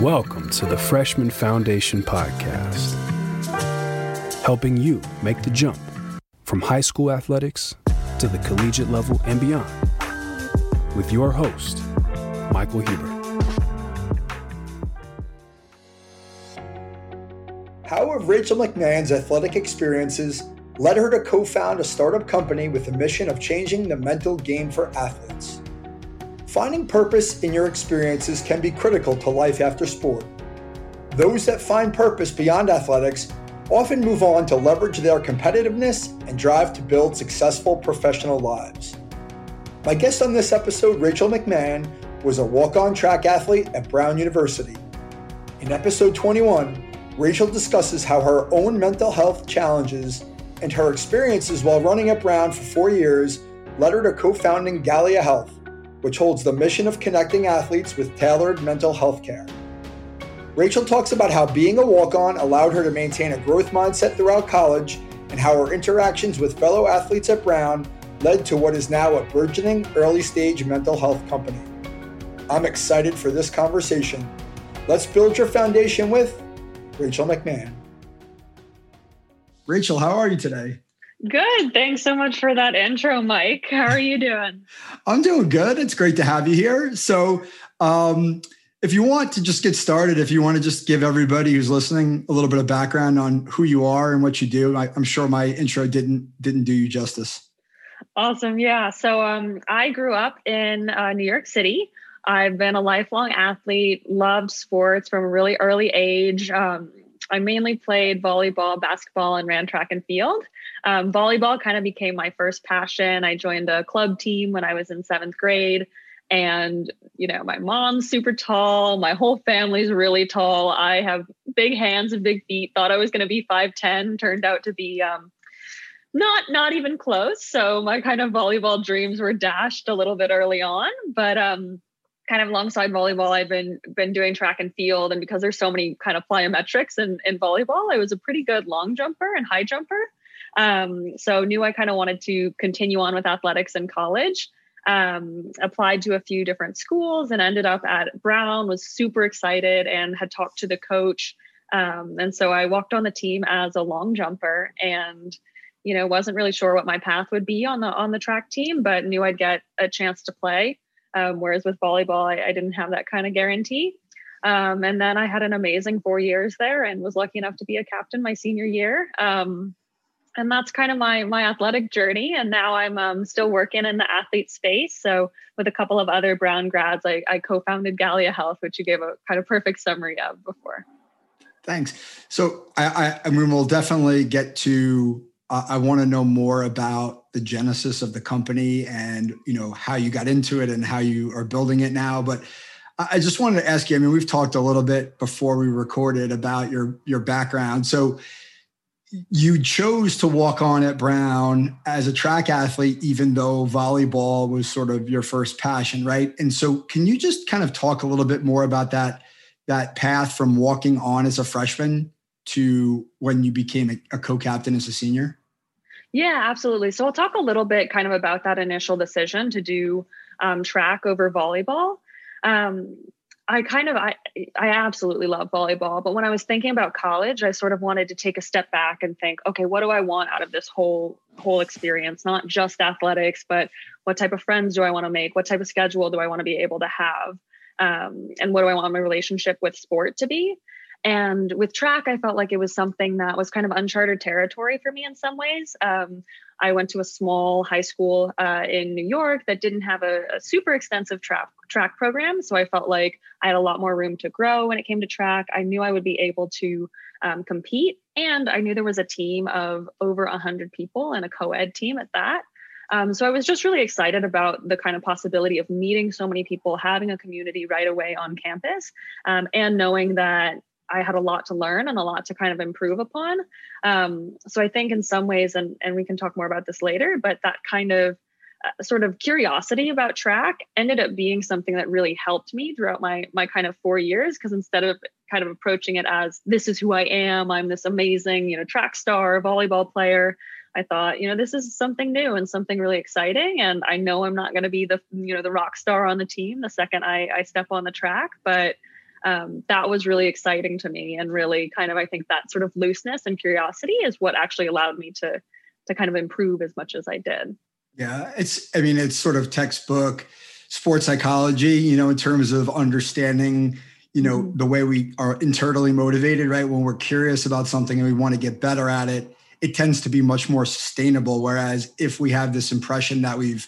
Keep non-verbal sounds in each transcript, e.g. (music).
Welcome to the Freshman Foundation Podcast, helping you make the jump from high school athletics to the collegiate level and beyond. With your host, Michael Huber. How have Rachel McMahon's athletic experiences led her to co found a startup company with the mission of changing the mental game for athletes? Finding purpose in your experiences can be critical to life after sport. Those that find purpose beyond athletics often move on to leverage their competitiveness and drive to build successful professional lives. My guest on this episode, Rachel McMahon, was a walk on track athlete at Brown University. In episode 21, Rachel discusses how her own mental health challenges and her experiences while running at Brown for four years led her to co founding Galea Health which holds the mission of connecting athletes with tailored mental health care. Rachel talks about how being a walk on allowed her to maintain a growth mindset throughout college and how her interactions with fellow athletes at Brown led to what is now a burgeoning early stage mental health company. I'm excited for this conversation. Let's build your foundation with Rachel McMahon. Rachel, how are you today? Good. Thanks so much for that intro, Mike. How are you doing? (laughs) I'm doing good. It's great to have you here. So, um, if you want to just get started, if you want to just give everybody who's listening a little bit of background on who you are and what you do, I, am sure my intro didn't didn't do you justice. Awesome. Yeah. So, um, I grew up in uh, New York City. I've been a lifelong athlete, loved sports from a really early age. Um, I mainly played volleyball, basketball, and ran track and field. Um, volleyball kind of became my first passion. I joined a club team when I was in seventh grade. And, you know, my mom's super tall. My whole family's really tall. I have big hands and big feet. Thought I was going to be 5'10, turned out to be um, not not even close. So my kind of volleyball dreams were dashed a little bit early on. But um, kind of alongside volleyball, I've been been doing track and field, and because there's so many kind of plyometrics in, in volleyball, I was a pretty good long jumper and high jumper. Um, so knew I kind of wanted to continue on with athletics in college. Um, applied to a few different schools and ended up at Brown. Was super excited and had talked to the coach. Um, and so I walked on the team as a long jumper and you know wasn't really sure what my path would be on the on the track team but knew i'd get a chance to play um, whereas with volleyball, I, I, didn't have that kind of guarantee. Um, and then I had an amazing four years there and was lucky enough to be a captain my senior year. Um, and that's kind of my my athletic journey. And now I'm um, still working in the athlete space. So with a couple of other Brown grads, I, I co-founded Galea Health, which you gave a kind of perfect summary of before. Thanks. So I, I, I mean, we'll definitely get to I want to know more about the genesis of the company and you know how you got into it and how you are building it now. But I just wanted to ask you. I mean, we've talked a little bit before we recorded about your your background. So you chose to walk on at Brown as a track athlete, even though volleyball was sort of your first passion, right? And so, can you just kind of talk a little bit more about that that path from walking on as a freshman to when you became a co-captain as a senior? Yeah, absolutely. So I'll talk a little bit kind of about that initial decision to do um, track over volleyball. Um, I kind of I I absolutely love volleyball, but when I was thinking about college, I sort of wanted to take a step back and think, okay, what do I want out of this whole whole experience? Not just athletics, but what type of friends do I want to make? What type of schedule do I want to be able to have? Um, and what do I want my relationship with sport to be? And with track, I felt like it was something that was kind of uncharted territory for me in some ways. Um, I went to a small high school uh, in New York that didn't have a, a, super extensive track track program, so I felt like I had a lot more room to grow when it came to track. I knew I would be able to um, compete, and I knew there was a team of over hundred people and a co-ed team at that. Um, so I was just really excited about the kind of possibility of meeting so many people, having a community right away on campus, um, and knowing that I had a lot to learn and a lot to kind of improve upon. Um, so I think in some ways, and and we can talk more about this later, but that kind of uh, sort of curiosity about track ended up being something that really helped me throughout my my kind of four years. Because instead of kind of approaching it as this is who I am, I'm this amazing you know track star, volleyball player. I thought, you know, this is something new and something really exciting. And I know I'm not going to be the, you know, the rock star on the team the second I, I step on the track, but um, that was really exciting to me and really kind of, I think that sort of looseness and curiosity is what actually allowed me to, to kind of improve as much as I did. Yeah. It's, I mean, it's sort of textbook sports psychology, you know, in terms of understanding, you know, mm-hmm. the way we are internally motivated, right? When we're curious about something and we want to get better at it, it tends to be much more sustainable. Whereas if we have this impression that we've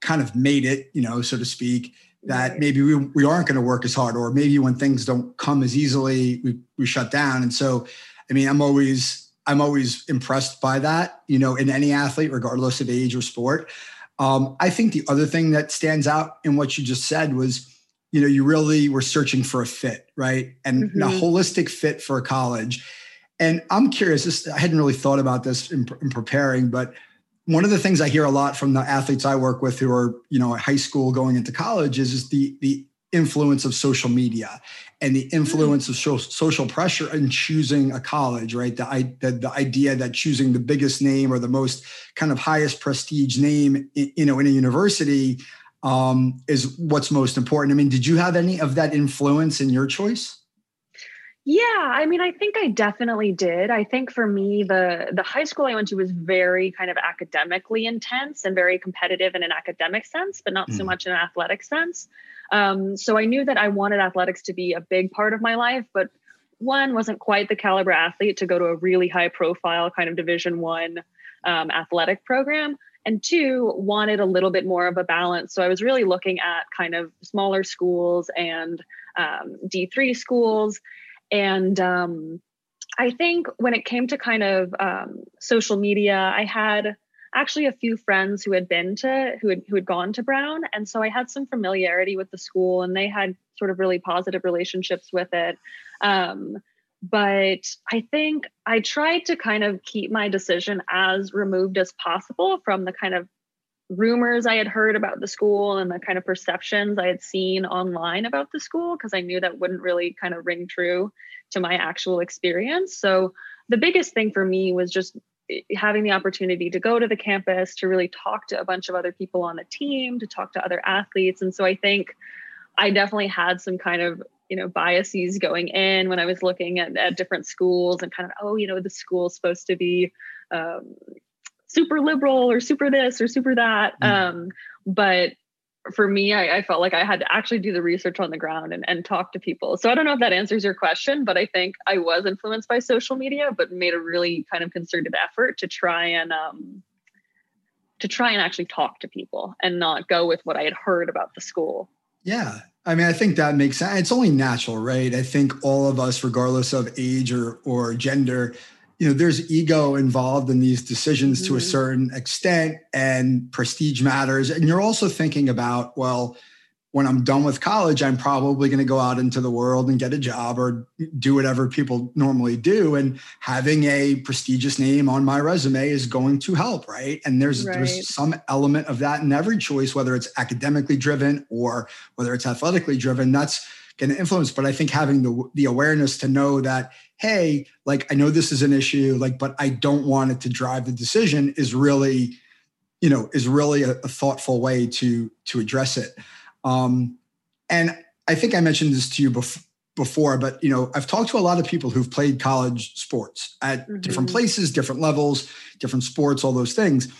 kind of made it, you know, so to speak, that maybe we, we aren't going to work as hard, or maybe when things don't come as easily, we, we shut down. And so, I mean, I'm always, I'm always impressed by that, you know, in any athlete, regardless of age or sport. Um, I think the other thing that stands out in what you just said was, you know, you really were searching for a fit, right? And mm-hmm. a holistic fit for a college. And I'm curious, this, I hadn't really thought about this in, in, preparing, but one of the things I hear a lot from the athletes I work with who are, you know, at high school going into college is, is the, the influence of social media and the influence of social pressure in choosing a college, right? The, the, the idea that choosing the biggest name or the most kind of highest prestige name, you know, in a university um, is what's most important. I mean, did you have any of that influence in your choice? Yeah, I mean, I think I definitely did. I think for me, the the high school I went to was very kind of academically intense and very competitive in an academic sense, but not mm. so much in an athletic sense. Um, so I knew that I wanted athletics to be a big part of my life, but one wasn't quite the caliber athlete to go to a really high profile kind of Division One um, athletic program and two wanted a little bit more of a balance so i was really looking at kind of smaller schools and um, d3 schools and um, I think when it came to kind of um, social media, I had actually a few friends who had been to who had who had gone to Brown, and so I had some familiarity with the school, and they had sort of really positive relationships with it. Um, but I think I tried to kind of keep my decision as removed as possible from the kind of rumors I had heard about the school and the kind of perceptions I had seen online about the school because I knew that wouldn't really kind of ring true to my actual experience. So the biggest thing for me was just eh, having the opportunity to go to the campus to really talk to a bunch of other people on the team, to talk to other athletes. And so I think I definitely had some kind of you know biases going in when I was looking at, at different schools and kind of oh you know the school's supposed to be um, super liberal or super this or super that. Mm. Um, but for me, I, I, felt like I had to actually do the research on the ground and, and talk to people. So I don't know if that answers your question, but I think I was influenced by social media, but made a really kind of concerted effort to try and um, to try and actually talk to people and not go with what I had heard about the school. Yeah. I mean, I think that makes sense. It's only natural, right? I think all of us, regardless of age or or gender, you know there's ego involved in these decisions mm-hmm. to a mm-hmm. certain extent and prestige matters and you're also thinking about well when i'm done with college i'm probably going to go out into the world and get a job or do whatever people normally do and having a prestigious name on my resume is going to help right and there's right. there's some element of that in every choice whether it's academically driven or whether it's athletically driven that's going to influence but i think having the the awareness to know that hey, like I know this is an issue, like, but I don't want it to drive the decision is really, you know, is really a, a thoughtful way to to address it. Um, and I think I mentioned this to you before before, but you know, I've talked to a lot of people who've played college sports at mm-hmm. different places, different levels, different sports, all those things.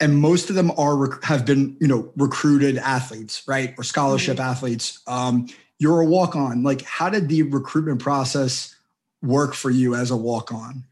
And most of them are have been, you know, recruited athletes, right, or scholarship mm-hmm. athletes. Um, you're a walk on. Like, how did the recruitment process work for you as a walk on?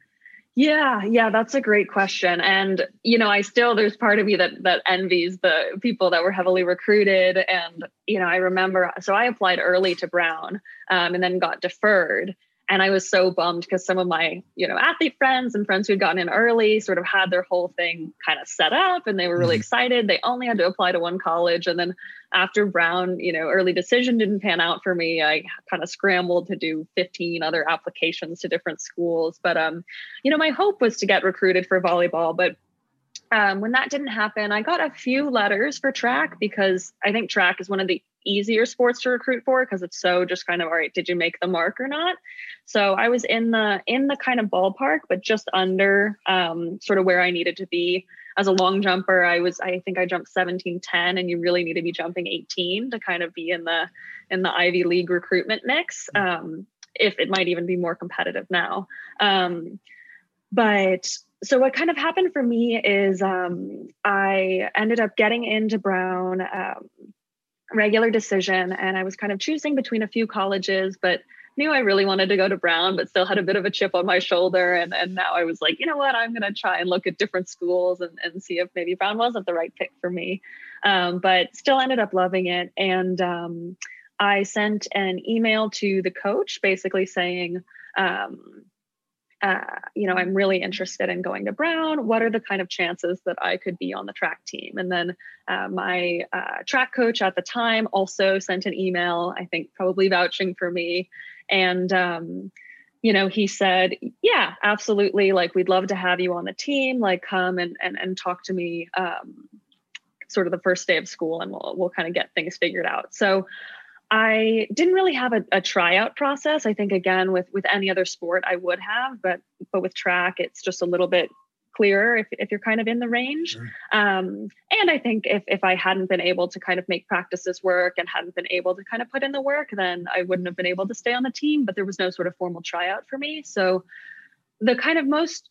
Yeah, yeah, that's a great question. And you know, I still there's part of me that that envies the people that were heavily recruited. And you know, I remember so I applied early to Brown um, and then got deferred and i was so bummed because some of my you know athlete friends and friends who had gotten in early sort of had their whole thing kind of set up and they were really mm-hmm. excited. They only had to apply to one college. And then after brown you know early decision didn't pan out for me i kind of scrambled to do 15 other applications to different schools. But um you know my hope was to get recruited for volleyball. But um, when that didn't happen, I got a few letters for track because I think track is one of the easier sports to recruit for because it's so just kind of all right did you make the mark or not? So i was in the in the kind of ballpark but just under um, sort of where i needed to be. As a long jumper i was i think i jumped 17 10 and you really need to be jumping 18 to kind of be in the in the ivy league recruitment mix. Um, if it might even be more competitive now. Um, but so what kind of happened for me is um, I ended up getting into Brown um, regular decision, and I was kind of choosing between a few colleges, but knew I really wanted to go to Brown, but still had a bit of a chip on my shoulder. And, and now I was like, you know what, I'm going to try and look at different schools and, and see if maybe Brown wasn't the right pick for me. Um, but still ended up loving it. And um, I sent an email to the coach basically saying, um, uh, you know, I'm really interested in going to Brown. What are the kind of chances that I could be on the track team? And then uh, my uh, track coach at the time also sent an email, I think probably vouching for me. And, um, you know, he said, yeah, absolutely. Like, we'd love to have you on the team. Like, come and, and, and talk to me um, sort of the first day of school and we'll, we'll kind of get things figured out. So I didn't really have a, a, tryout process. I think again with with any other sport I would have, but but with track it's just a little bit clearer if, if you're kind of in the range. Sure. Um, and I think if if I hadn't been able to kind of make practices work and hadn't been able to kind of put in the work, then I wouldn't have been able to stay on the team. But there was no sort of formal tryout for me. So the kind of most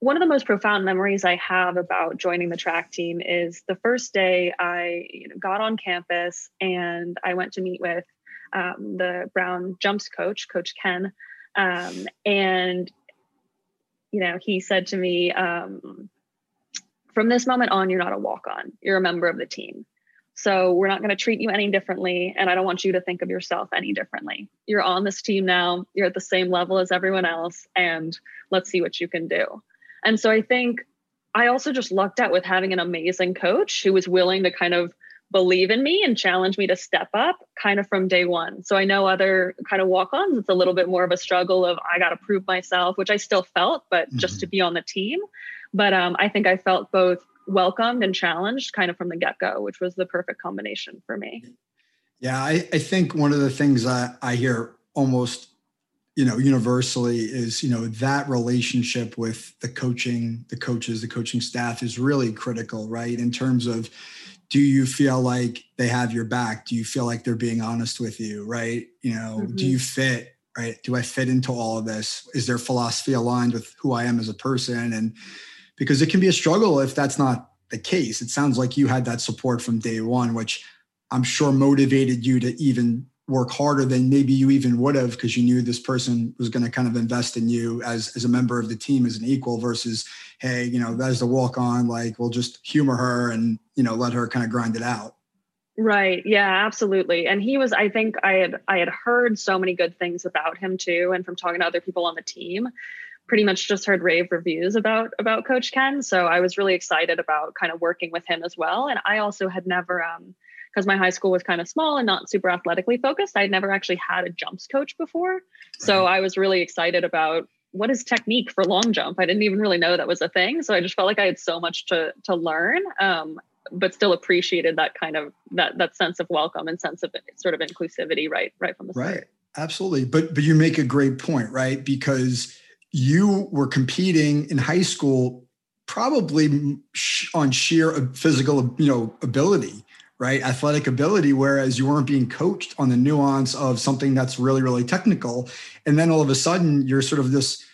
one of the most profound memories I have about joining the track team is the first day I got on campus and I went to meet with um, the Brown jumps coach, Coach Ken. Um, and, you know, he said to me, um, from this moment on, you're not a walk on, you're a member of the team. So we're not going to treat you any differently. And I don't want you to think of yourself any differently. You're on this team now, you're at the same level as everyone else, and let's see what you can do. And so I think I also just lucked out with having an amazing coach who was willing to kind of believe in me and challenge me to step up kind of from day one. So I know other kind of walk ons, it's a little bit more of a struggle of I got to prove myself, which I still felt, but mm-hmm. just to be on the team. But um, I think I felt both welcomed and challenged kind of from the get go, which was the perfect combination for me. Yeah, I, I think one of the things I, I hear almost you know universally is you know that relationship with the coaching the coaches the coaching staff is really critical right? In terms of do you feel like they have your back? Do you feel like they're being honest with you right? You know mm-hmm. do you fit right? Do i fit into all of this? Is their philosophy aligned with who i am as a person? And because it can be a struggle if that's not the case. It sounds like you had that support from day one which i'm sure motivated you to even work harder than maybe you even would have because you knew this person was going to kind of invest in you as as a member of the team as an equal versus hey you know that's the walk on like we'll just humor her and you know let her kind of grind it out. Right. Yeah absolutely. And he was i think i had i had heard so many good things about him too and from talking to other people on the team pretty much just heard rave reviews about about coach ken. So i was really excited about kind of working with him as well. And i also had never um because my high school was kind of small and not super athletically focused, I'd never actually had a jumps coach before. Right. So I was really excited about what is technique for long jump. I didn't even really know that was a thing. So I just felt like I had so much to to learn. Um, but still appreciated that kind of that that sense of welcome and sense of sort of inclusivity right right from the start. Right. Absolutely. But but you make a great point, right? Because you were competing in high school probably on sheer physical you know ability right? Athletic ability, whereas you weren't being coached on the nuance of something that's really, really technical. And then all of a sudden you're sort of this,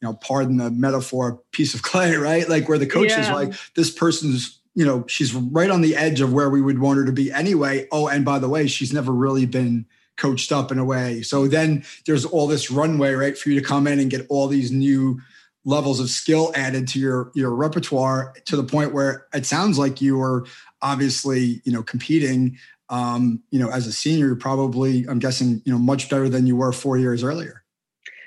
you know, pardon the metaphor, piece of (laughs) clay, right? Like where the coach yeah. is like, this person's, you know, she's right on the edge of where we would want her to be anyway. Oh, and by the way, she's never really been coached up in a way. So then there's all this runway, right, for you to come in and get all these new levels of skill added to your your repertoire to the point where it sounds like you were obviously you know competing um, you know as a senior you're probably i'm guessing you know much better than you were four years earlier.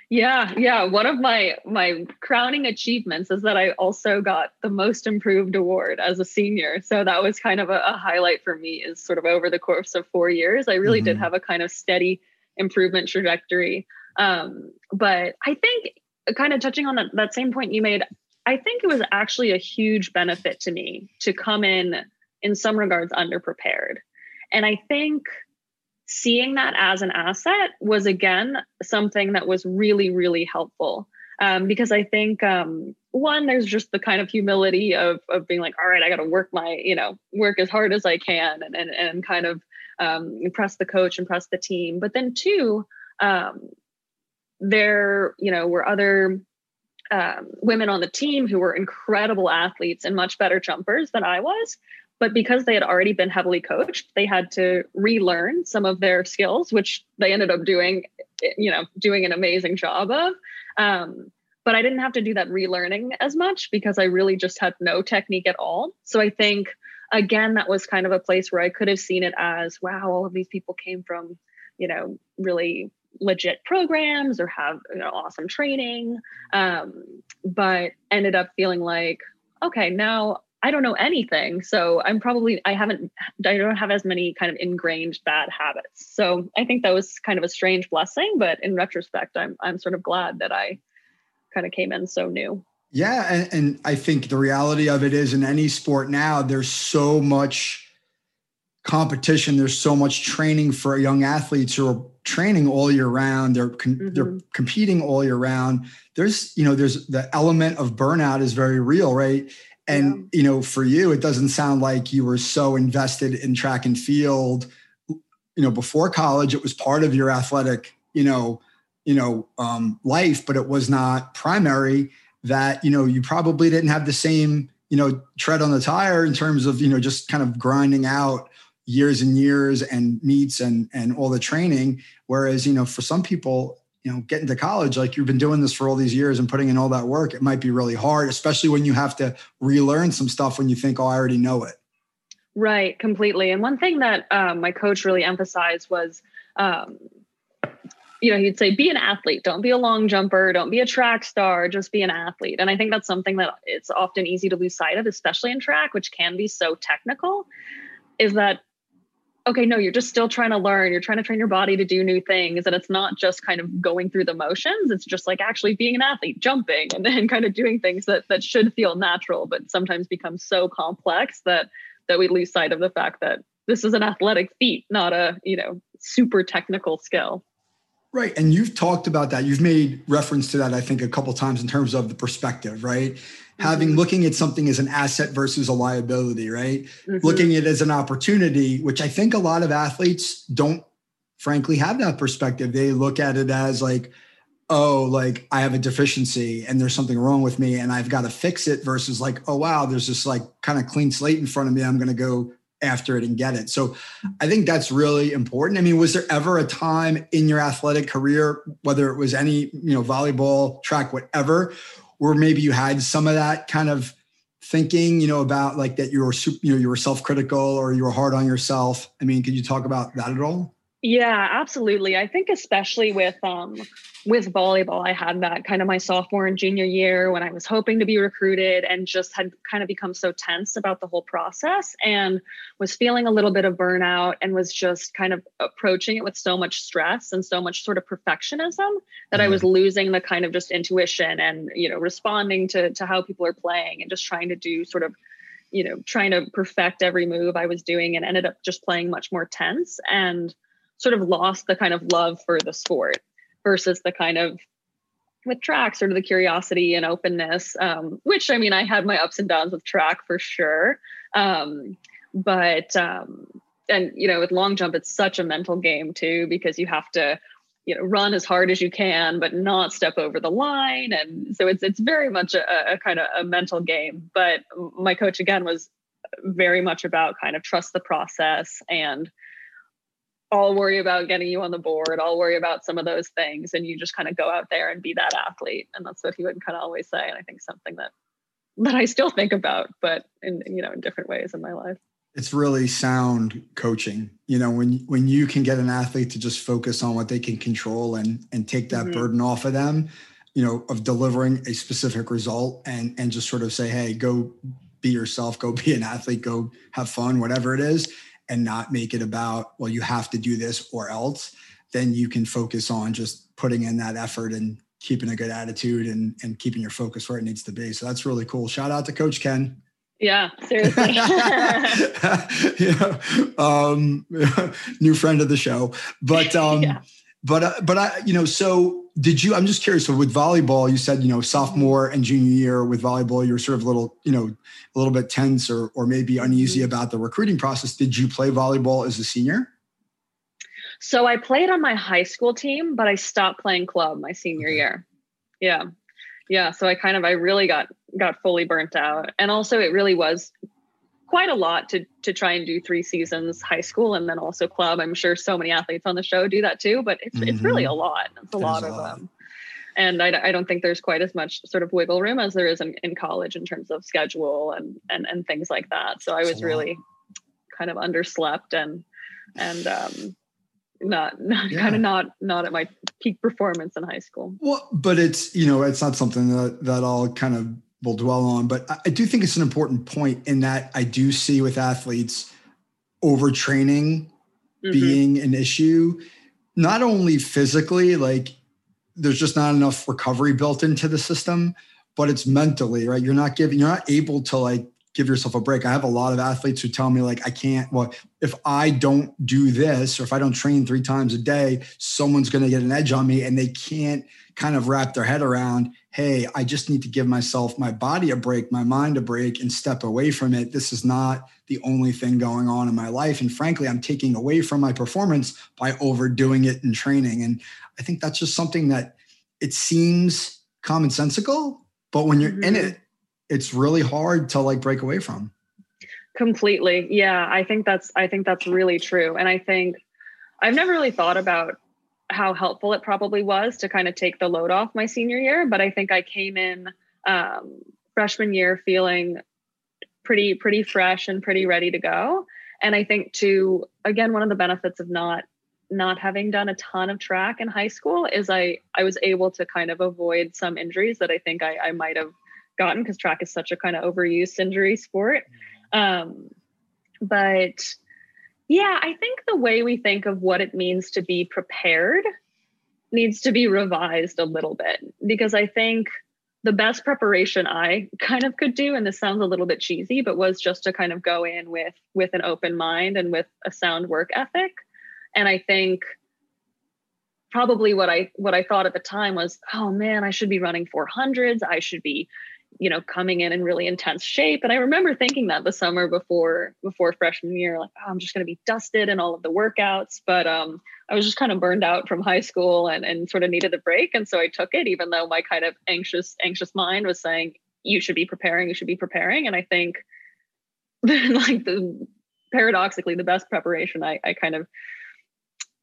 Yeah yeah. One of my my crowning achievements is that i also got the most improved award as a senior. So that was kind of a, a highlight for me is sort of over the course of four years i really mm-hmm. did have a kind of steady improvement trajectory. Um, but i think kind of touching on that, that same point you made, I think it was actually a huge benefit to me to come in, in some regards, underprepared. And I think seeing that as an asset was again something that was really really helpful. Um, because i think um, one there's just the kind of humility of of being like all right i got to work my you know work as hard as i can and and, and kind of um, impress the coach impress the team. But then two um, there you know were other um, women on the team who were incredible athletes and much better jumpers than i was but because they had already been heavily coached they had to relearn some of their skills which they ended up doing you know doing an amazing job of. Um, but i didn't have to do that relearning as much because i really just had no technique at all. So i think again that was kind of a place where i could have seen it as wow all of these people came from you know really legit programs or have you know, awesome training. Um, but ended up feeling like okay now I don't know anything. So I'm probably, I haven't, I don't have as many kind of ingrained bad habits. So I think that was kind of a strange blessing, but in retrospect, I'm, I'm sort of glad that I kind of came in so new. Yeah. And, and I think the reality of it is in any sport now, there's so much competition. There's so much training for young athletes who are training all year round. They're, mm-hmm. they're competing all year round. There's, you know, there's the element of burnout is very real, right? And yeah. you know, for you, it doesn't sound like you were so invested in track and field. You know, before college, it was part of your athletic, you know, you know, um, life, but it was not primary. That you know, you probably didn't have the same, you know, tread on the tire in terms of you know just kind of grinding out years and years and meets and and all the training. Whereas you know, for some people, you know, getting to college, like you've been doing this for all these years and putting in all that work, it might be really hard, especially when you have to relearn some stuff when you think, oh, I already know it. Right, completely. And one thing that um, my coach really emphasized was, um, you know, he'd say, be an athlete. Don't be a long jumper. Don't be a track star. Just be an athlete. And I think that's something that it's often easy to lose sight of, especially in track, which can be so technical, is that okay, no, you're just still trying to learn. You're trying to train your body to do new things. And it's not just kind of going through the motions. It's just like actually being an athlete, jumping and then (laughs) kind of doing things that that should feel natural, but sometimes become so complex that that we lose sight of the fact that this is an athletic feat, not a, you know, super technical skill. Right. And you've talked about that. You've made reference to that, I think, a couple times in terms of the perspective, right? Having mm-hmm. looking at something as an asset versus a liability, right? Mm-hmm. Looking at it as an opportunity, which I think a lot of athletes don't frankly have that perspective. They look at it as like, oh, like I have a deficiency and there's something wrong with me and I've got to fix it versus like, oh wow, there's this like kind of clean slate in front of me. I'm going to go after it and get it. So I think that's really important. I mean, was there ever a time in your athletic career, whether it was any, you know, volleyball, track, whatever, where maybe you had some of that kind of thinking, you know, about like that you were, you know, you were self-critical or you were hard on yourself. I mean, could you talk about that at all? Yeah, absolutely. I think especially with um with volleyball, I had that kind of my sophomore and junior year when I was hoping to be recruited and just had kind of become so tense about the whole process and was feeling a little bit of burnout and was just kind of approaching it with so much stress and so much sort of perfectionism that mm-hmm. I was losing the kind of just intuition and you know responding to to how people are playing and just trying to do sort of you know trying to perfect every move I was doing and ended up just playing much more tense and sort of lost the kind of love for the sport versus the kind of with track sort of the curiosity and openness um, which i mean i had my ups and downs with track for sure. Um, but um, and you know with long jump it's such a mental game too because you have to you know run as hard as you can but not step over the line. And so it's it's very much a, a kind of a mental game. But my coach again was very much about kind of trust the process and I'll worry about getting you on the board. I'll worry about some of those things. And you just kind of go out there and be that athlete. And that's what he would kind of always say. And I think something that that I still think about, but in you know, in different ways in my life. It's really sound coaching. You know, when when you can get an athlete to just focus on what they can control and and take that mm-hmm. burden off of them, you know, of delivering a specific result and and just sort of say, hey, go be yourself, go be an athlete, go have fun, whatever it is and not make it about, well, you have to do this or else, then you can focus on just putting in that effort and keeping a good attitude and, and keeping your focus where it needs to be. So that's really cool. Shout out to Coach Ken. Yeah, seriously. (laughs) yeah, um, (laughs) new friend of the show, but (laughs) um, yeah. but uh, but I, you know, so did you? I'm just curious. So with volleyball, you said you know sophomore and junior year with volleyball, you're sort of a little you know a little bit tense or or maybe uneasy mm-hmm. about the recruiting process. Did you play volleyball as a senior? So I played on my high school team, but I stopped playing club my senior okay. year. Yeah yeah so i kind of i really got got fully burnt out and also it really was quite a lot to to try and do three seasons high school and then also club i'm sure so many athletes on the show do that too but it's, mm-hmm. it's really mm-hmm. a lot it's a lot of them and I, I don't think there's quite as much sort of wiggle room as there is in, in college in terms of schedule and and and things like that so i was really kind of underslept and and um not, not yeah. kind of not not at my peak performance in high school. Well, but it's you know it's not something that that I'll kind of will dwell on, but I, I do think it's an important point in that I do see with athletes overtraining mm-hmm. being an issue, not only physically, like there's just not enough recovery built into the system, but it's mentally, right? You're not giving, you're not able to like give yourself a break. I have a lot of athletes who tell me like I can't well if I don't do this or if I don't train 3 times a day, someone's going to get an edge on me and they can't kind of wrap their head around, hey, I just need to give myself my body a break, my mind a break and step away from it. This is not the only thing going on in my life and frankly, I'm taking away from my performance by overdoing it in training and I think that's just something that it seems commonsensical, but when you're mm-hmm. in it it's really hard to like break away from. Completely. Yeah i think that's i think that's really true. And i think i've never really thought about how helpful it probably was to kind of take the load off my senior year but i think i came in um, freshman year feeling pretty pretty fresh and pretty ready to go. And i think to again one of the benefits of not not having done a ton of track in high school is i i was able to kind of avoid some injuries that i think i, I might have gotten because track is such a kind of overused injury sport. Mm-hmm. Um, but yeah, I think the way we think of what it means to be prepared needs to be revised a little bit because I think the best preparation I kind of could do, and this sounds a little bit cheesy, but was just to kind of go in with with an open mind and with a sound work ethic. And I think probably what I what I thought at the time was, oh man, I should be running 400s. I should be you know coming in in really intense shape. And i remember thinking that the summer before before freshman year like oh, i'm just going to be dusted in all of the workouts. But um i was just kind of burned out from high school and and sort of needed a break. And so i took it even though my kind of anxious anxious mind was saying you should be preparing you should be preparing. And i think (laughs) like the paradoxically the best preparation i i kind of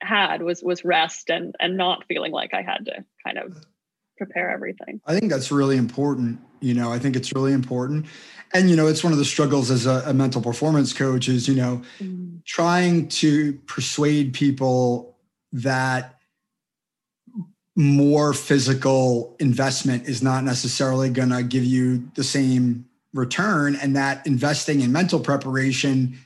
had was was rest and and not feeling like i had to kind of prepare everything. I think that's really important. You know, I think it's really important. And, you know, it's one of the struggles as a, a mental performance coach is, you know, mm-hmm. trying to persuade people that more physical investment is not necessarily going to give you the same return and that investing in mental preparation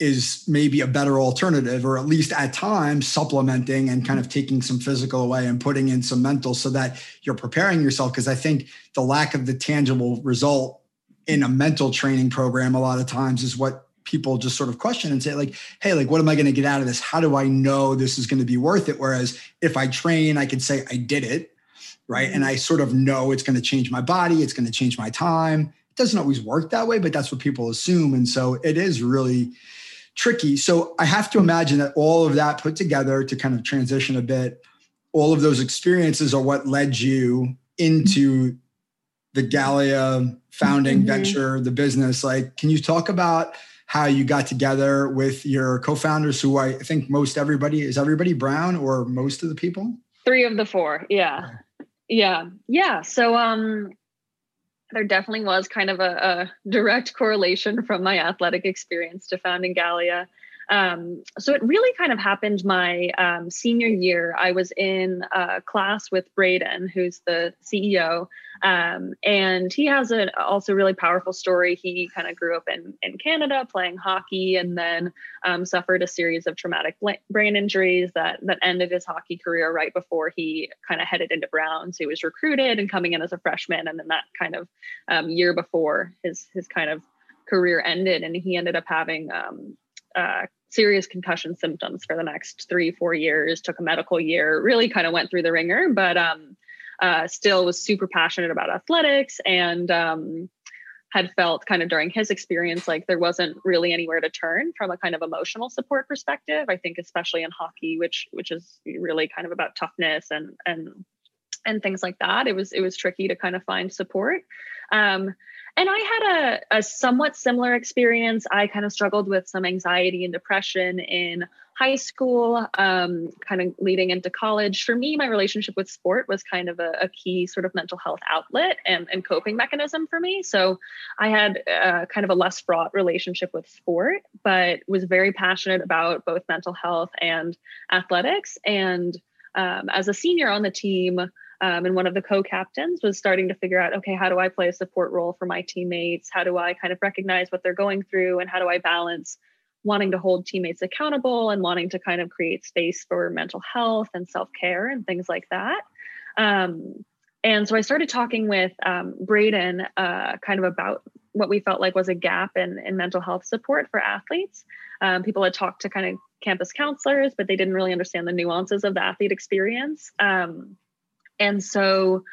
is maybe a better alternative, or at least at times supplementing and kind of taking some physical away and putting in some mental so that you're preparing yourself. Because I think the lack of the tangible result in a mental training program a lot of times is what people just sort of question and say like hey like what am i going to get out of this? How do i know this is going to be worth it? Whereas if i train i can say i did it right? And mm-hmm. i sort of know it's going to change my body it's going to change my time. It doesn't always work that way but that's what people assume. And so it is really tricky. So I have to imagine that all of that put together to kind of transition a bit, all of those experiences are what led you into the Galea founding mm-hmm. venture, the business. Like, can you talk about how you got together with your co-founders who I think most everybody is everybody Brown or most of the people? Three of the four. Yeah. Yeah. Yeah. So um there definitely was kind of a, a, direct correlation from my athletic experience to founding Galea. Um, so it really kind of happened my um, senior year. I was in a class with Braden, who's the CEO, um, and he has an also really powerful story. He kind of grew up in in Canada playing hockey, and then um, suffered a series of traumatic brain injuries that that ended his hockey career right before he kind of headed into Browns. He was recruited and coming in as a freshman, and then that kind of um, year before his his kind of career ended and he ended up having um, uh, serious concussion symptoms for the next three, four years, took a medical year, really kind of went through the ringer, but um, uh, still was super passionate about athletics and um, had felt kind of during his experience like there wasn't really anywhere to turn from a kind of emotional support perspective. I think especially in hockey, which which is really kind of about toughness and and and things like that. It was it was tricky to kind of find support. Um, and I had a, a somewhat similar experience. I kind of struggled with some anxiety and depression in high school, um, kind of leading into college. For me, my relationship with sport was kind of a, a key sort of mental health outlet and, and, coping mechanism for me. So I had uh, kind of a less fraught relationship with sport, but was very passionate about both mental health and athletics. And um, as a senior on the team, um, and one of the co-captains was starting to figure out okay how do i play a support role for my teammates? How do i kind of recognize what they're going through? And how do i balance wanting to hold teammates accountable and wanting to kind of create space for mental health and self-care and things like that? Um, and so i started talking with um, braden uh, kind of about what we felt like was a gap in, in mental health support for athletes. Um, people had talked to kind of campus counselors but they didn't really understand the nuances of the athlete experience. Um, and so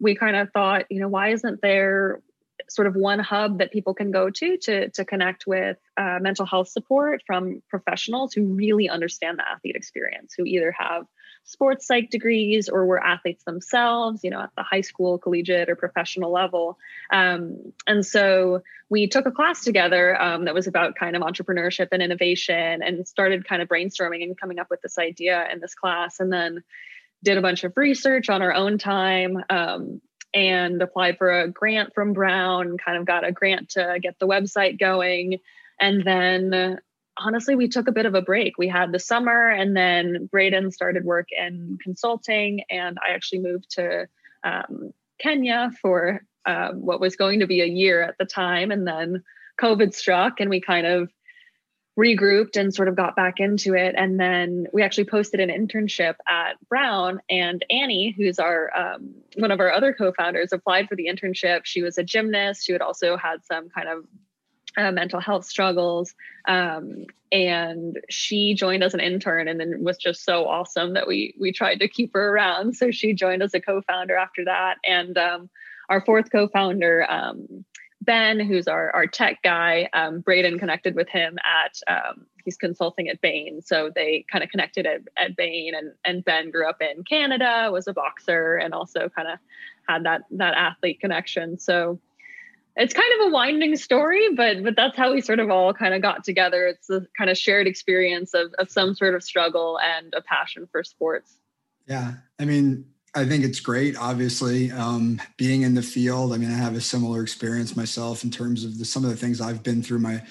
we kind of thought, you know, why isn't there sort of one hub that people can go to to, to connect with uh, mental health support from professionals who really understand the athlete experience, who either have sports psych degrees or were athletes themselves, you know, at the high school, collegiate, or professional level. Um, and so we took a class together um, that was about kind of entrepreneurship and innovation and started kind of brainstorming and coming up with this idea in this class. And then did a bunch of research on our own time um, and applied for a grant from Brown, kind of got a grant to get the website going. And then honestly, we took a bit of a break. We had the summer, and then Braden started work in consulting, and I actually moved to um, Kenya for uh, what was going to be a year at the time. And then COVID struck, and we kind of regrouped and sort of got back into it. And then we actually posted an internship at Brown, and Annie, who's our um, one of our other co-founders, applied for the internship. She was a gymnast. She had also had some kind of uh, mental health struggles, um, and she joined as an intern, and then was just so awesome that we we tried to keep her around. So she joined as a co-founder after that, and um, our fourth co-founder. Um, Ben, who's our, our tech guy, um, Braden connected with him at, um, he's consulting at Bain. So they kind of connected at, at Bain and, and Ben grew up in Canada, was a boxer and also kind of had that, that athlete connection. So it's kind of a winding story, but, but that's how we sort of all kind of got together. It's a kind of shared experience of, of some sort of struggle and a passion for sports. Yeah. I mean, I think it's great. Obviously, um, being in the field. I mean, I have a similar experience myself in terms of the, some of the things I've been through my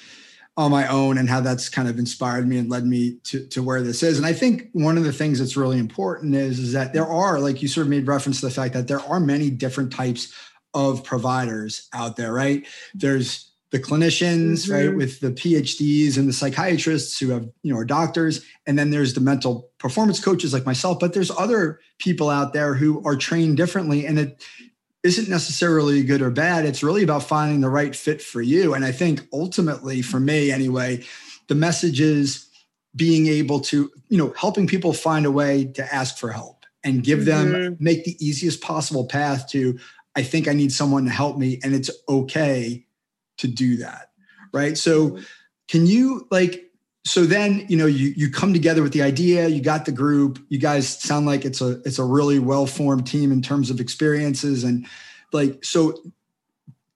on my own and how that's kind of inspired me and led me to, to where this is. And I think one of the things that's really important is, is that there are, like you sort of made reference to the fact that there are many different types of providers out there, right? There's the clinicians, mm-hmm. right, with the PhDs and the psychiatrists who have, you know, are doctors. And then there's the mental performance coaches like myself, but there's other people out there who are trained differently. And it isn't necessarily good or bad. It's really about finding the right fit for you. And I think ultimately, for me anyway, the message is being able to, you know, helping people find a way to ask for help and give them, mm-hmm. make the easiest possible path to, I think I need someone to help me. And it's okay to do that right? So can you like so then you know you you come together with the idea you got the group you guys sound like it's a it's a really well formed team in terms of experiences and like so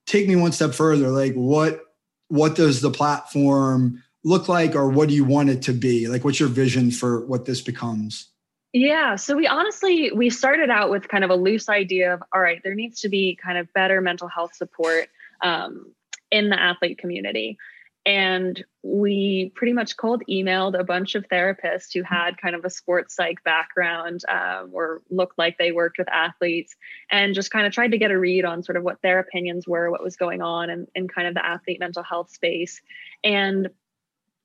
take me one step further like what what does the platform look like or what do you want it to be? Like what's your vision for what this becomes? Yeah so we honestly we started out with kind of a loose idea of all right there needs to be kind of better mental health support um, in the athlete community. And we pretty much cold emailed a bunch of therapists who had kind of a sports psych background um, or looked like they worked with athletes and just kind of tried to get a read on sort of what their opinions were, what was going on in, in kind of the athlete mental health space. And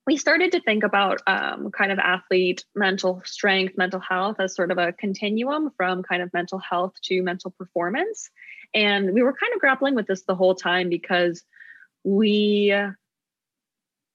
we started to think about um, kind of athlete mental strength, mental health as sort of a continuum from kind of mental health to mental performance. And we were kind of grappling with this the whole time because we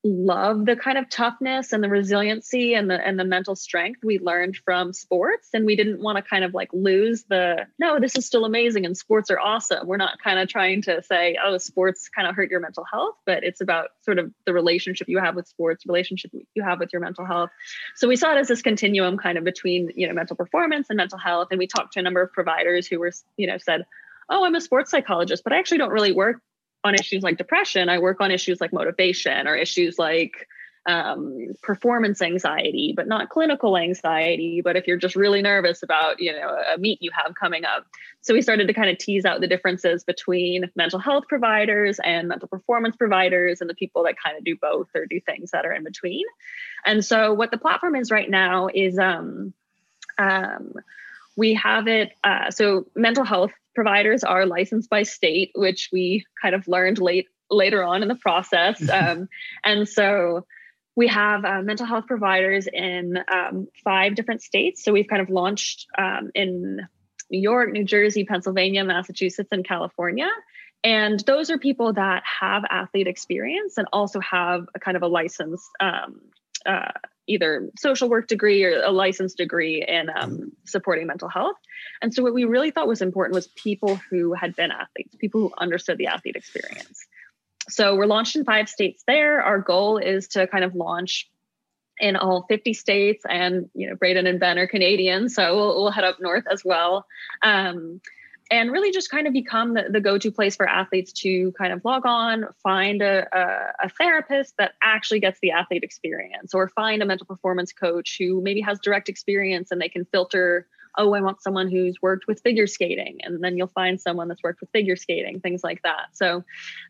love the kind of toughness and the resiliency and the and the mental strength we learned from sports. And we didn't want to kind of like lose the no this is still amazing and sports are awesome. We're not kind of trying to say oh sports kind of hurt your mental health but it's about sort of the relationship you have with sports relationship you have with your mental health. So we saw it as this continuum kind of between you know mental performance and mental health. And we talked to a number of providers who were you know said oh i'm a sports psychologist but i actually don't really work on issues like depression, I work on issues like motivation or issues like um, performance anxiety, but not clinical anxiety. But if you're just really nervous about, you know, a meet you have coming up. So we started to kind of tease out the differences between mental health providers and mental performance providers and the people that kind of do both or do things that are in between. And so what the platform is right now is um, um, we have it. Uh, so mental health providers are licensed by state, which we kind of learned late later on in the process. (laughs) Um, and so we have uh, mental health providers in um, five different states. So we've kind of launched um, in New York, New Jersey, Pennsylvania, Massachusetts, and California. And those are people that have athlete experience and also have a kind of a license um, uh, either social work degree or a licensed degree in um, mm-hmm. supporting mental health. And so, what we really thought was important was people who had been athletes, people who understood the athlete experience. So, we're launched in five states there. Our goal is to kind of launch in all 50 states, and you know, Braden and Ben are Canadian, so we'll, we'll head up north as well. Um, and really just kind of become the, the go-to place for athletes to kind of log on find a, a, a, therapist that actually gets the athlete experience or find a mental performance coach who maybe has direct experience and they can filter oh i want someone who's worked with figure skating and then you'll find someone that's worked with figure skating things like that. So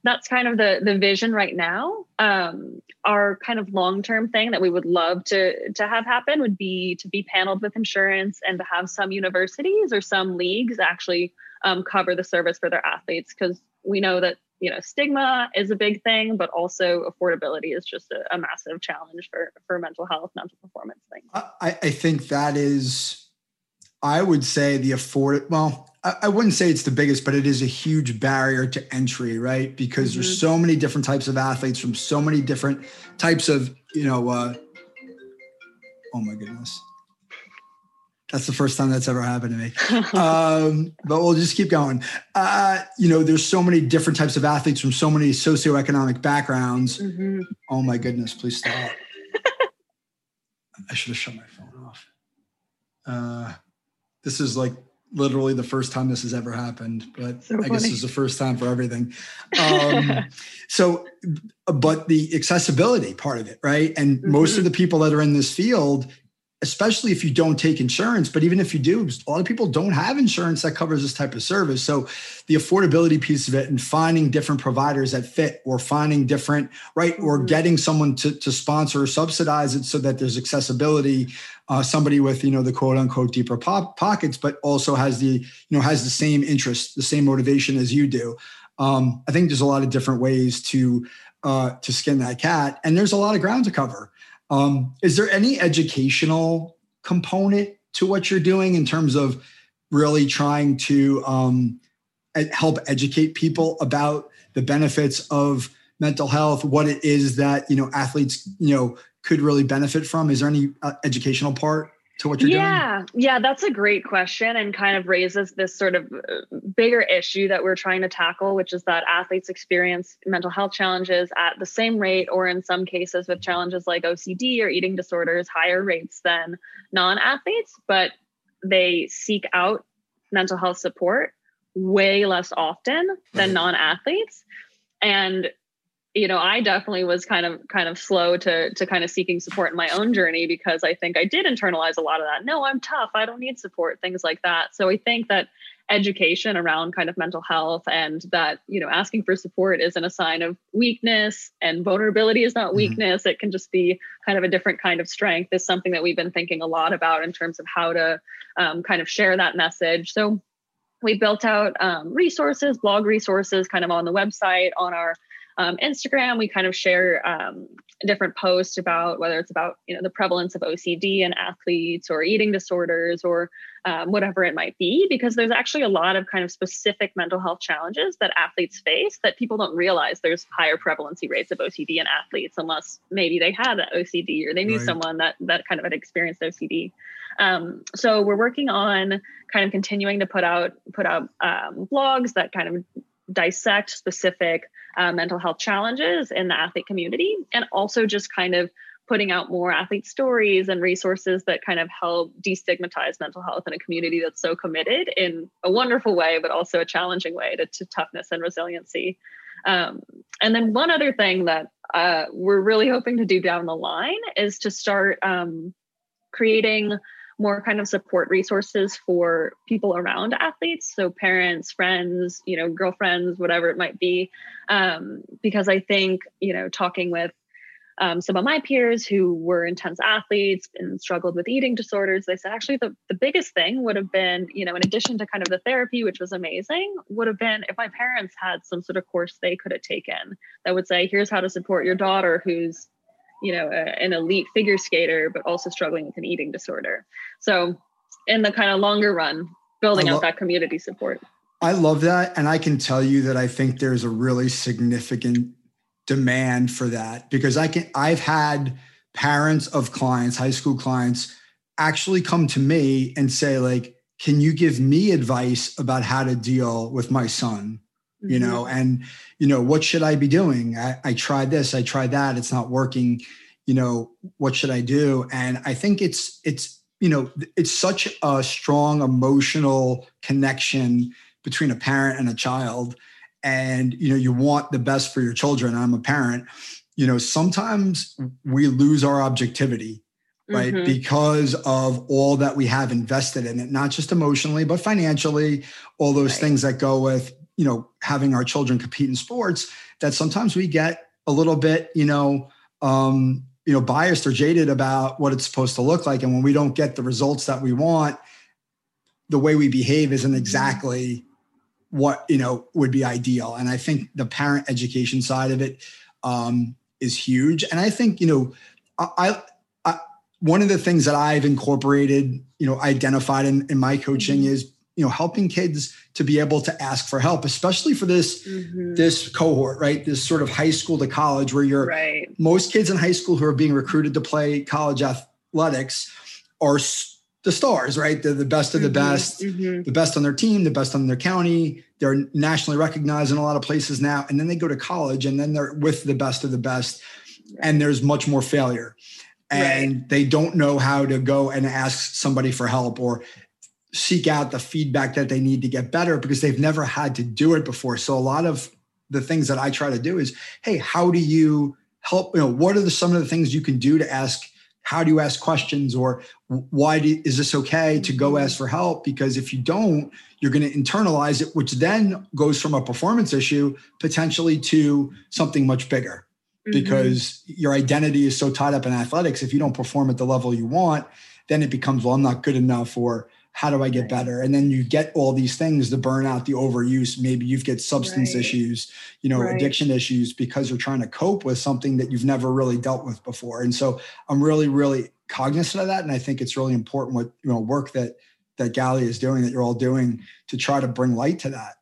that's kind of the the vision right now. Um, our kind of long-term thing that we would love to to have happen would be to be paneled with insurance and to have some universities or some leagues actually um, cover the service for their athletes because we know that you know stigma is a big thing but also affordability is just a, a massive challenge for for mental health mental performance things. I, I think that is i would say the afford well I, wouldn't say it's the biggest but it is a huge barrier to entry right because mm-hmm. there's so many different types of athletes from so many different types of you know uh, oh my goodness that's the first time that's ever happened to me. (laughs) um, but we'll just keep going. Uh, you know, there's so many different types of athletes from so many socioeconomic backgrounds. Mm-hmm. Oh my goodness, please stop. (laughs) I should have shut my phone off. Uh, this is like literally the first time this has ever happened, but so I guess it's the first time for everything. Um, (laughs) so, but the accessibility part of it, right? And mm-hmm. most of the people that are in this field especially if you don't take insurance. But even if you do, a lot of people don't have insurance that covers this type of service. So the affordability piece of it and finding different providers that fit or finding different, right, or mm-hmm. getting someone to, to sponsor or subsidize it so that there's accessibility. Uh, somebody with, you know, the quote unquote deeper pop pockets, but also has the, you know, has the same interest, the same motivation as you do. Um, I think there's a lot of different ways to uh, to skin that cat, and there's a lot of ground to cover. Um, is there any educational component to what you're doing in terms of really trying to um, help educate people about the benefits of mental health, what it is that you know athletes you know could really benefit from? Is there any uh, educational part to what you're yeah, doing? Yeah, that's a great question and kind of raises this sort of uh, bigger issue that we're trying to tackle, which is that athletes experience mental health challenges at the same rate, or in some cases with challenges like OCD or eating disorders, higher rates than non athletes, but they seek out mental health support way less often than non athletes. And you know i definitely was kind of kind of slow to to kind of seeking support in my own journey because i think i did internalize a lot of that no i'm tough i don't need support things like that so i think that education around kind of mental health and that you know asking for support isn't a sign of weakness and vulnerability is not mm-hmm. weakness mm-hmm. it can just be kind of a different kind of strength is something that we've been thinking a lot about in terms of how to um, kind of share that message so we built out um, resources blog resources kind of on the website on our um, Instagram. We kind of share um, different posts about whether it's about you know the prevalence of OCD in athletes or eating disorders or um, whatever it might be, because there's actually a lot of kind of specific mental health challenges that athletes face that people don't realize there's higher prevalency rates of OCD in athletes unless maybe they had OCD or they knew right. someone that that kind of had experienced OCD. Um, so we're working on kind of continuing to put out put out um, blogs that kind of dissect specific uh, mental health challenges in the athlete community and also just kind of putting out more athlete stories and resources that kind of help destigmatize mental health in a community that's so committed in a wonderful way but also a challenging way to, to toughness and resiliency. Um, and then one other thing that uh, we're really hoping to do down the line is to start um, creating more kind of support resources for people around athletes. So parents friends you know girlfriends whatever it might be. Um, because i think you know talking with um, some of my peers who were intense athletes and struggled with eating disorders they said actually the, the biggest thing would have been you know in addition to kind of the therapy which was amazing would have been if my parents had some sort of course they could have taken that would say here's how to support your daughter who's you know, a, an elite figure skater, but also struggling with an eating disorder. So, in the kind of longer run, building lo- out that community support. I love that. And I can tell you that I think there's a really significant demand for that because I can, I've had parents of clients, high school clients, actually come to me and say, like, can you give me advice about how to deal with my son? You mm-hmm. know and you know what should i be doing I, I tried this i tried that it's not working you know what should i do and i think it's it's you know it's such a strong emotional connection between a parent and a child and you know you want the best for your children i'm a parent you know sometimes we lose our objectivity right mm-hmm. because of all that we have invested in it not just emotionally but financially all those right. things that go with you know having our children compete in sports that sometimes we get a little bit you know um, you know biased or jaded about what it's supposed to look like. And when we don't get the results that we want the way we behave isn't exactly what you know would be ideal. And i think the parent education side of it um, is huge. And i think you know I, I one of the things that i've incorporated you know identified in, in my coaching mm-hmm. is you know helping kids to be able to ask for help especially for this mm-hmm. this cohort right this sort of high school to college where you're right. most kids in high school who are being recruited to play college athletics are the stars right they're the best of the mm-hmm. best mm-hmm. the best on their team the best on their county they're nationally recognized in a lot of places now and then they go to college and then they're with the best of the best right. and there's much more failure and right. they don't know how to go and ask somebody for help or seek out the feedback that they need to get better because they've never had to do it before. So a lot of the things that I try to do is, hey, how do you help? You know, what are the some of the things you can do to ask? How do you ask questions, or why do, is this okay to go ask for help? Because if you don't, you're going to internalize it, which then goes from a performance issue potentially to something much bigger. Mm-hmm. Because your identity is so tied up in athletics. If you don't perform at the level you want, then it becomes, well, I'm not good enough, or how do I get better? And then you get all these things, the burnout, the overuse, maybe you've get substance right. issues, you know, right. addiction issues because you're trying to cope with something that you've never really dealt with before. And so I'm really, really cognizant of that. And I think it's really important what, you know, work that that Galea is doing, that you're all doing to try to bring light to that.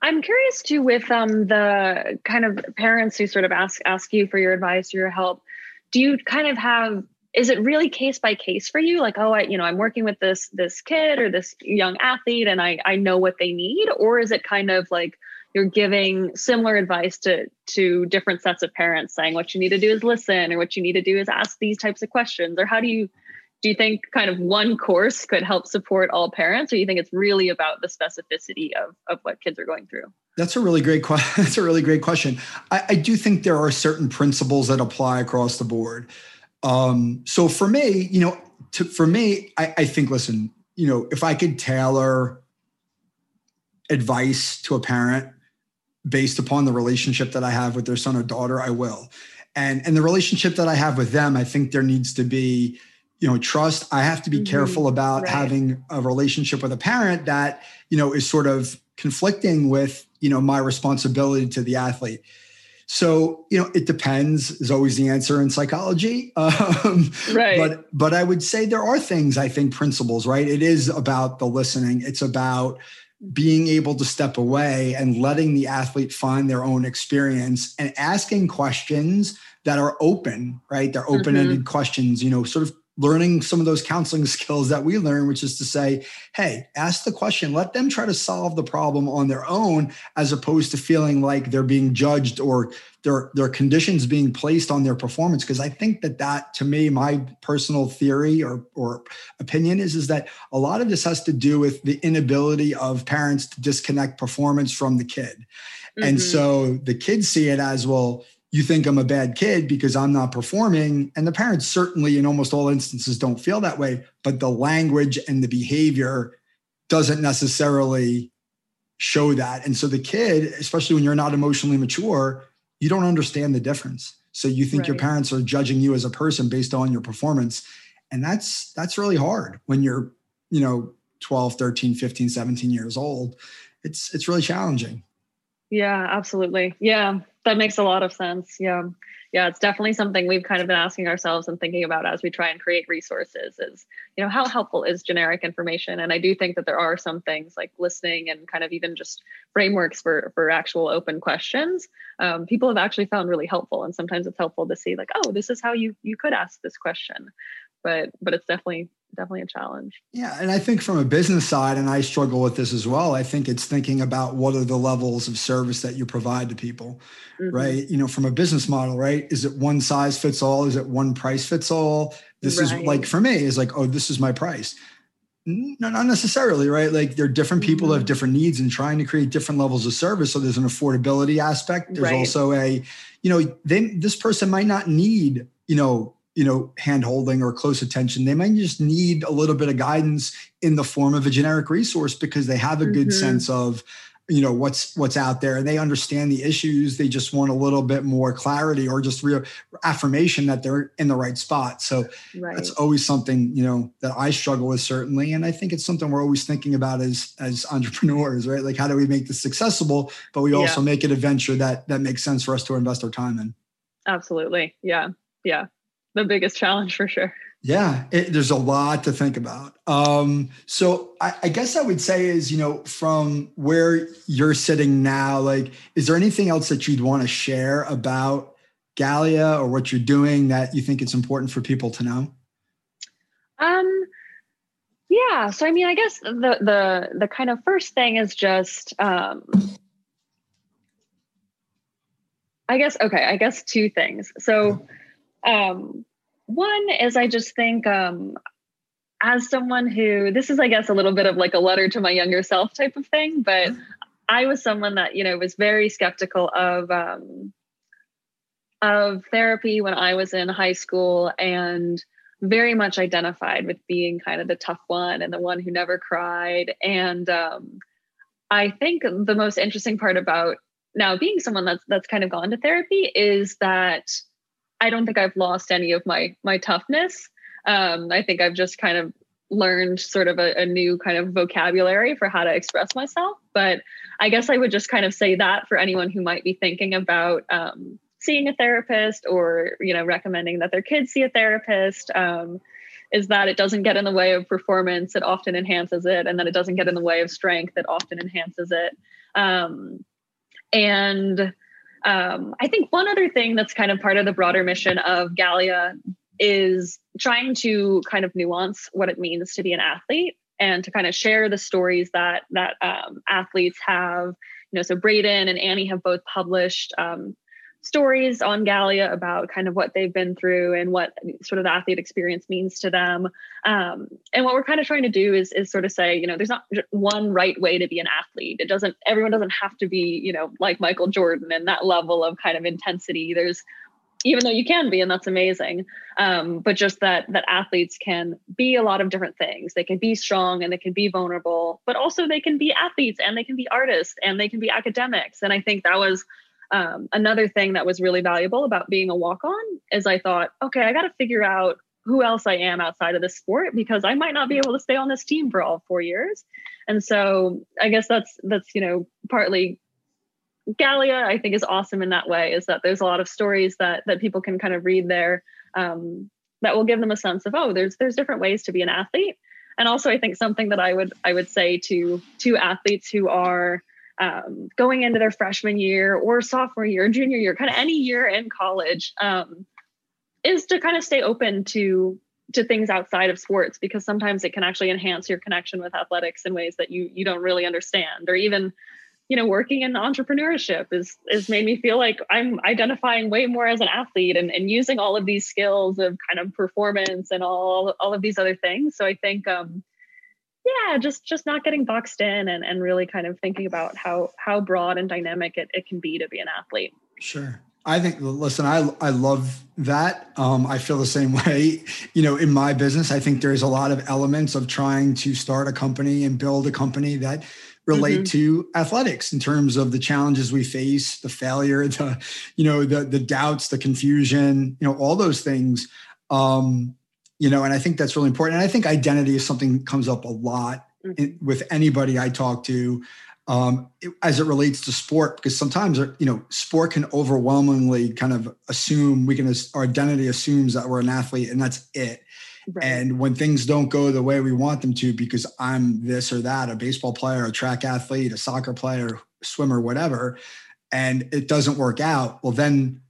I'm curious too with um, the kind of parents who sort of ask ask you for your advice or your help. Do you kind of have is it really case by case for you? Like oh i you know i'm working with this this kid or this young athlete and i i know what they need? Or is it kind of like you're giving similar advice to to different sets of parents saying what you need to do is listen or what you need to do is ask these types of questions? Or how do you do you think kind of one course could help support all parents? Or do you think it's really about the specificity of of what kids are going through? That's a really great question (laughs) that's a really great question. I, I do think there are certain principles that apply across the board um, so for me, you know, to, for me, I, I think, listen, you know, if I could tailor advice to a parent based upon the relationship that I have with their son or daughter, I will. And and the relationship that I have with them, I think there needs to be, you know, trust. I have to be mm-hmm. careful about right. having a relationship with a parent that, you know, is sort of conflicting with, you know, my responsibility to the athlete So, you know, it depends is always the answer in psychology. (laughs) Um, right. But, but I would say there are things, I think, principles, right? It is about the listening. It's about being able to step away and letting the athlete find their own experience and asking questions that are open, right? They're open ended mm-hmm. questions, you know, sort of learning some of those counseling (laughs) skills that we learn, which is to say, hey, ask the question, let them try to solve the problem on their own, as opposed to feeling like they're being judged or their, their conditions being placed on their performance. Because I think that that, to me, my personal theory or, or opinion is, is that a lot of this has to do with the inability of parents to disconnect performance from the kid. Mm-hmm. And so the kids see it as, well, you think I'm a bad kid because I'm not performing. And the parents certainly, in almost all instances, don't feel that way. But the language and the behavior doesn't necessarily show that. And so the kid, especially when you're not emotionally mature, you don't understand the difference. So you think right. your parents are judging you as a person based on your performance. And that's that's really hard when you're, you know, 12, 13, 15, 17 years old. It's it's really challenging. Yeah, absolutely. Yeah, that makes a lot of sense. Yeah. Yeah, it's definitely something we've kind of been asking ourselves and thinking about as we try and create resources is, you know, how helpful is generic information? And I do think that there are some things like listening and kind of even just frameworks for for actual open questions. Um, people have actually found really helpful. And sometimes it's helpful to see like, oh, this is how you you could ask this question. But but it's definitely definitely a challenge. Yeah, and I think from a business side, and I struggle with this as well. I think it's thinking about what are the levels of service that you provide to people, mm-hmm. right? You know, from a business model, right? Is it one size fits all? Is it one price fits all? This right. is like for me is like, oh, this is my price. No, not necessarily, right? Like there are different people mm-hmm. have different needs and trying to create different levels of service. So there's an affordability aspect. There's right. also a, you know, they this person might not need, you know, you know hand holding or close attention they might just need a little bit of guidance in the form of a generic resource because they have a good mm-hmm. sense of you know what's what's out there and they understand the issues. They just want a little bit more clarity or just real affirmation that they're in the right spot. So right. that's always something you know that i struggle with certainly. And i think it's something we're always thinking about as as entrepreneurs right? Like how do we make this accessible but we also yeah. make it a venture that that makes sense for us to invest our time in. Absolutely. Yeah. Yeah the biggest challenge for sure. Yeah, it, there's a lot to think about. Um, so I, I, guess I would say is, you know, from where you're sitting now, like, is there anything else that you'd want to share about Galea or what you're doing that you think it's important for people to know? Um, yeah. So I mean, I guess the the the kind of first thing is just, um, I guess okay. I guess two things. So. Um, one is I just think um, as someone who this is, I guess, a little bit of like a letter to my younger self type of thing, but I was someone that you know was very skeptical of um, of therapy when I was in high school and very much identified with being kind of the tough one and the one who never cried. And um, I think the most interesting part about now being someone that's that's kind of gone to therapy is that I don't think I've lost any of my my toughness. Um, I think I've just kind of learned sort of a, a, new kind of vocabulary for how to express myself. But I guess I would just kind of say that for anyone who might be thinking about um, seeing a therapist or you know recommending that their kids see a therapist. Um, is that it doesn't get in the way of performance, it often enhances it, and then it doesn't get in the way of strength, it often enhances it. Um, and um, I think one other thing that's kind of part of the broader mission of Galea is trying to kind of nuance what it means to be an athlete and to kind of share the stories that that um, athletes have. You know, so Braden and Annie have both published um, stories on Galea about kind of what they've been through and what sort of the athlete experience means to them. Um, and what we're kind of trying to do is, is sort of say, you know, there's not one right way to be an athlete. It doesn't, everyone doesn't have to be, you know, like Michael Jordan and that level of kind of intensity. There's, even though you can be, and that's amazing. Um, but just that that athletes can be a lot of different things. They can be strong and they can be vulnerable, but also they can be athletes and they can be artists and they can be academics. And I think that was um, another thing that was really valuable about being a walk on is I thought, okay, I got to figure out who else I am outside of this sport because I might not be able to stay on this team for all four years. And so I guess that's that's you know partly Galea, I think, is awesome in that way. Is that there's a lot of stories that that people can kind of read there um, that will give them a sense of oh, there's there's different ways to be an athlete. And also, I think something that I would I would say to to athletes who are um, going into their freshman year or sophomore year, junior year, kind of any year in college, um, is to kind of stay open to to things outside of sports because sometimes it can actually enhance your connection with athletics in ways that you you don't really understand or even you know working in entrepreneurship is is made me feel like i'm identifying way more as an athlete and, and using all of these skills of kind of performance and all all of these other things. So i think um yeah just just not getting boxed in and, and really kind of thinking about how how broad and dynamic it, it can be to be an athlete sure I think, listen, I, I love that. Um, I feel the same (laughs) way. You know, in my business, I think there's a lot of elements of trying to start a company and build a company that relate mm-hmm. to athletics in terms of the challenges we face, the failure, (laughs) the, you know, the, the doubts, the confusion, you know, all those things. Um, you know, and I think that's really important. And I think identity is something that comes up a lot mm-hmm. in, with anybody I talk to um, it, as it relates to sport, because sometimes uh, you know sport can overwhelmingly kind of assume we can our identity assumes that we're an athlete and that's it. Right. And when things don't go the way we want them to, because I'm this or that, a baseball player, a track athlete, a soccer player, swimmer, whatever, and it doesn't work out, well then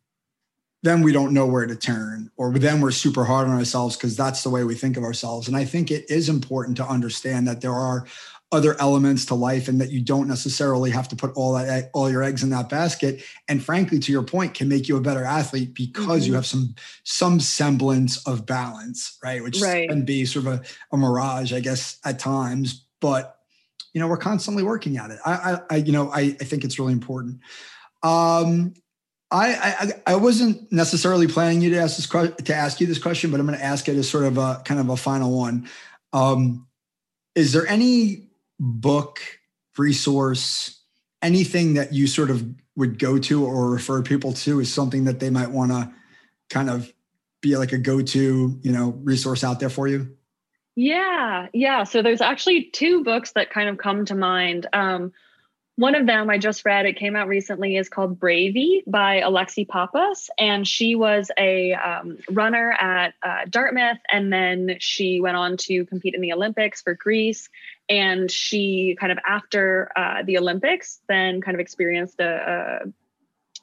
then we don't know where to turn or then we're super hard on ourselves because that's the way we think of ourselves. And i think it is important to understand that there are other elements to life and that you don't necessarily have to put all that all your eggs in that basket. And frankly to your point can make you a better athlete because mm-hmm. you have some some semblance of balance right? Which right. can be sort of a, a mirage i guess at times. But you know we're constantly working at it. I i, I you know I, I think it's really important. Um I, I, I wasn't necessarily planning you to ask this to ask you this question, but I'm going to ask it as sort of a kind of a final one. Um, is there any book, resource, anything that you sort of would go to or refer people to is something that they might want to kind of be like a go-to, you know, resource out there for you? Yeah, yeah. So there's actually two books that kind of come to mind. Um, one of them I just read, it came out recently, is called Bravey by Alexi Pappas. And she was a um, runner at uh, Dartmouth. And then she went on to compete in the Olympics for Greece. And she kind of, after uh, the Olympics, then kind of experienced a, a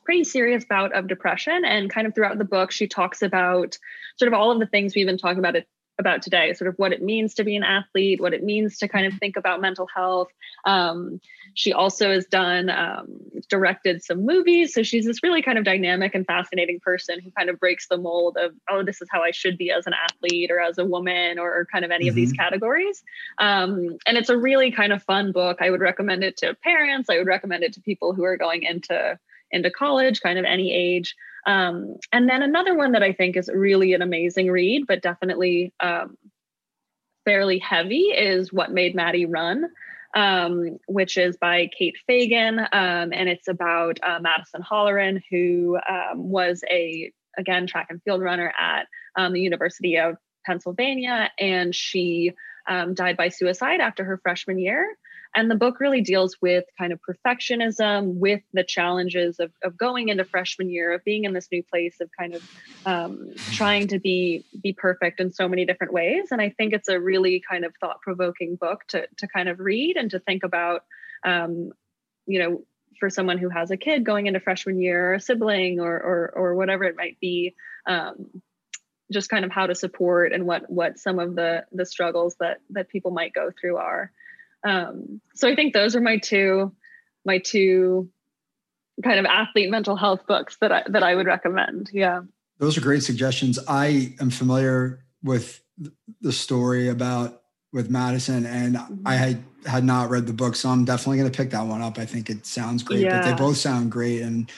pretty serious bout of depression. And kind of throughout the book, she talks about sort of all of the things we've been talking about about today sort of what it means to be an athlete what it means to kind of think about mental health. Um, she also has done um, directed some movies. So she's this really kind of dynamic and fascinating person who kind of breaks the mold of oh this is how i should be as an athlete or as a woman or, or kind of any mm-hmm. of these mm-hmm. categories. Um, and it's a really kind of fun book. I would recommend it to parents. I would recommend it to people who are going into into college kind of any age um, and then another one that I think is really an amazing read, but definitely um, fairly heavy, is What Made Maddie Run, um, which is by Kate Fagan. Um, and it's about uh, Madison Holleran, who um, was a, again, track and field runner at um, the University of Pennsylvania. And she died by suicide after her freshman year. And the book really deals with kind of perfectionism, with the challenges of, of going into freshman year, of being in this new place, of kind of um, trying to be be perfect in so many different ways. And I think it's a really kind of thought provoking book to to kind of read and to think about. Um, you know, for someone who has a kid going into freshman year, or a sibling, or or or whatever it might be. Um, just kind of how to support and what what some of the the struggles that that people might go through are um, so I think those are my two, my two kind of athlete mental health books that I, that I would recommend. Yeah. Those are great suggestions. I am familiar with the story about with Madison and mm-hmm. I had, had not read the book. So I'm definitely going to pick that one up. I think it sounds great, yeah. but they both sound great and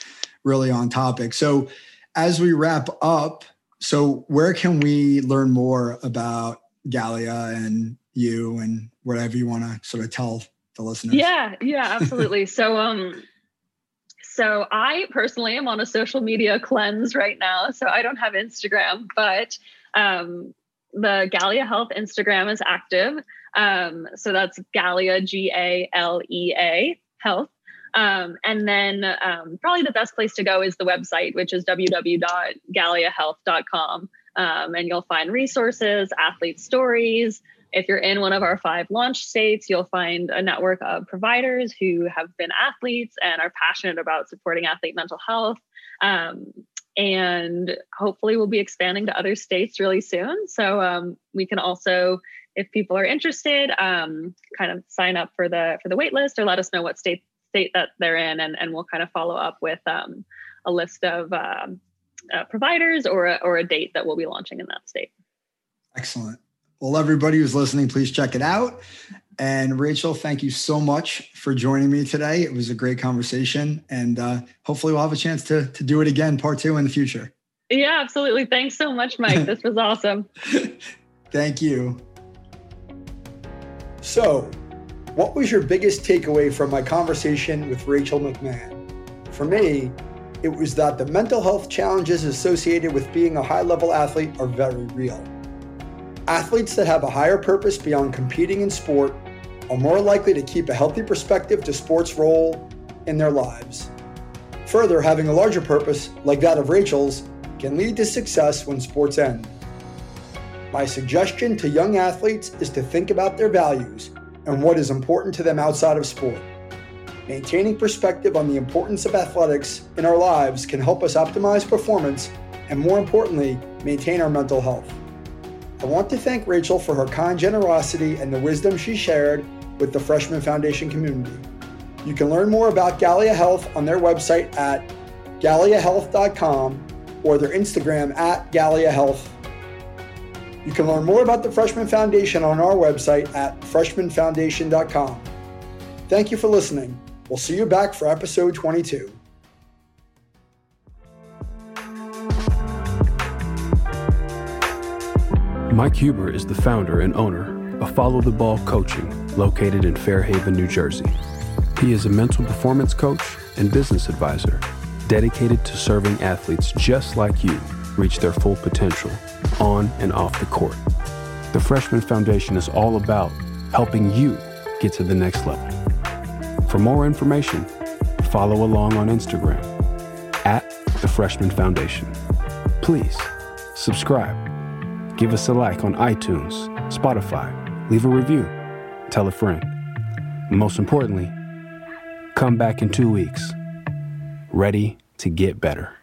really on topic. So as we wrap up, so where can we learn more about Galea and you and whatever you want to sort of tell the listeners. Yeah, yeah, absolutely. so um so I personally am on a social media cleanse right now. So I don't have Instagram, but um the Galea Health Instagram is active. Um, so that's Galea G A L E A Health. Um, and then um, probably the best place to go is the website, which is www.galeahealth.com. Um, and you'll find resources, athlete stories. If you're in one of our five launch states, you'll find a network of providers who have been athletes and are passionate about supporting athlete mental health. Um, and hopefully, we'll be expanding to other states really soon. So um, we can also, if people are interested, um, kind of sign up for the for the wait list or let us know what state state that they're in, and, and we'll kind of follow up with um, a list of um, uh, providers or a, or a date that we'll be launching in that state. Excellent. Well, everybody who's listening, please check it out. And Rachel, thank you so much for joining me today. It was a great conversation, and uh, hopefully, we'll have a chance to to do it again, part two, in the future. Yeah, absolutely. Thanks so much, Mike. this was awesome. (laughs) thank you. So, what was your biggest takeaway from my conversation with Rachel McMahon? For me, it was that the mental health challenges associated with being a high level athlete are very real. Athletes that have a higher purpose beyond competing in sport are more likely to keep a healthy perspective to sports' role in their lives. Further, having a larger purpose, like that of Rachel's, can lead to success when sports end. My suggestion to young athletes is to think about their values and what is important to them outside of sport. Maintaining perspective on the importance of athletics in our lives can help us optimize performance and, more importantly, maintain our mental health. I want to thank Rachel for her kind generosity and the wisdom she shared with the Freshman Foundation community. You can learn more about Galea Health on their website at galeahealth.com or their Instagram at Galea Health. You can learn more about the Freshman Foundation on our website at freshmanfoundation.com. Thank you for listening. We'll see you back for episode 22. Mike Huber is the founder and owner of Follow the Ball Coaching, located in Fairhaven, New Jersey. He is a mental performance coach and business advisor dedicated to serving athletes just like you reach their full potential on and off the court. The Freshman Foundation is all about helping you get to the next level. For more information, follow along on Instagram at the Freshman Foundation. Please subscribe, give us a like on iTunes, Spotify, leave a review, tell a friend. most importantly, come back in two weeks, ready to get better.